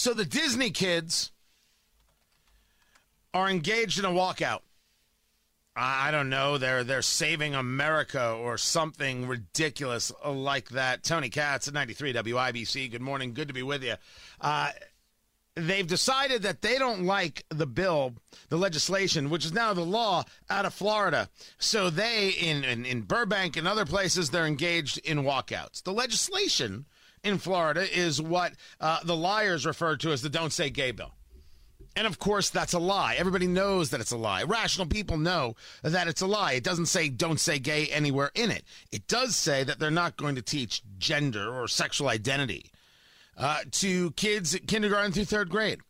So the Disney kids are engaged in a walkout. I don't know. They're they're saving America or something ridiculous like that. Tony Katz at 93 WIBC. Good morning. Good to be with you. Uh, they've decided that they don't like the bill, the legislation, which is now the law out of Florida. So they, in, in, in Burbank and other places, they're engaged in walkouts. The legislation in Florida is what uh, the liars refer to as the Don't Say Gay bill. And of course, that's a lie. Everybody knows that it's a lie. Rational people know that it's a lie. It doesn't say don't say gay anywhere in it. It does say that they're not going to teach gender or sexual identity uh, to kids kindergarten through third grade.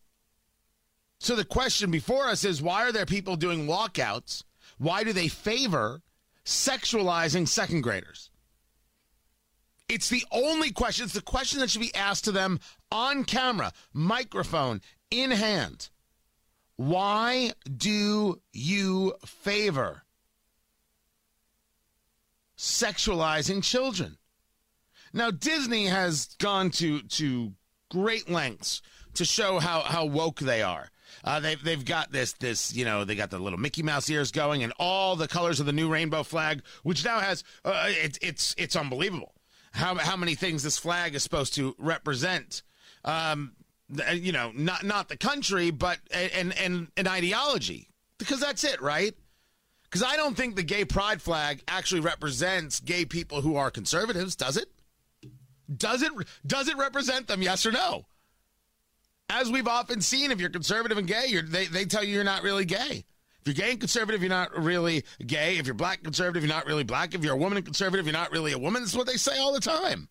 So the question before us is why are there people doing walkouts? Why do they favor sexualizing second graders? It's the only question. It's the question that should be asked to them on camera, microphone in hand. Why do you favor sexualizing children? Now, Disney has gone to, to great lengths to show how, how woke they are. Uh, they've they've got this this you know they got the little Mickey Mouse ears going and all the colors of the new rainbow flag, which now has uh, it, it's it's unbelievable how how many things this flag is supposed to represent. Um, you know, not not the country, but and and an ideology because that's it, right? Because I don't think the gay pride flag actually represents gay people who are conservatives, does it? Does it does it represent them? Yes or no? As we've often seen, if you're conservative and gay, you're, they they tell you you're not really gay. If you're gay and conservative, you're not really gay. If you're black conservative, you're not really black. If you're a woman and conservative, you're not really a woman. That's what they say all the time.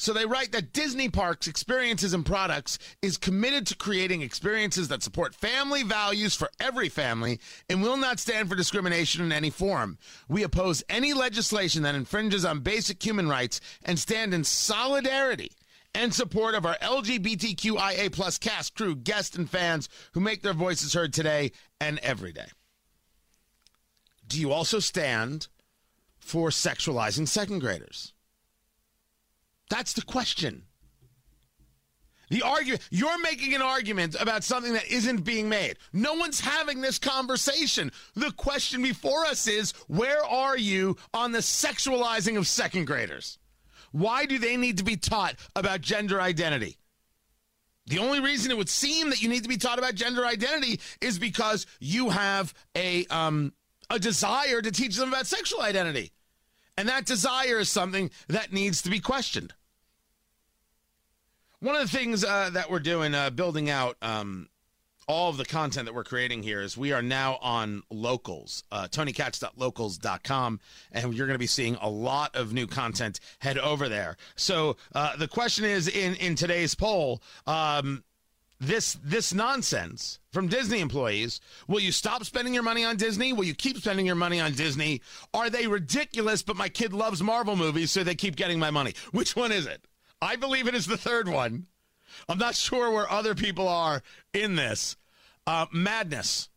So they write that Disney Parks Experiences and Products is committed to creating experiences that support family values for every family and will not stand for discrimination in any form. We oppose any legislation that infringes on basic human rights and stand in solidarity and support of our LGBTQIA plus cast, crew, guests, and fans who make their voices heard today and every day. Do you also stand for sexualizing second graders? That's the question. The argument you're making an argument about something that isn't being made. No one's having this conversation. The question before us is where are you on the sexualizing of second graders? Why do they need to be taught about gender identity? The only reason it would seem that you need to be taught about gender identity is because you have a um, a desire to teach them about sexual identity. And that desire is something that needs to be questioned. One of the things uh, that we're doing, uh, building out um, all of the content that we're creating here, is we are now on locals, uh, tonykatz.locals.com, and you're going to be seeing a lot of new content. Head over there. So uh, the question is in, in today's poll, um, this this nonsense from Disney employees. Will you stop spending your money on Disney? Will you keep spending your money on Disney? Are they ridiculous? But my kid loves Marvel movies, so they keep getting my money. Which one is it? I believe it is the third one. I'm not sure where other people are in this. Uh, madness.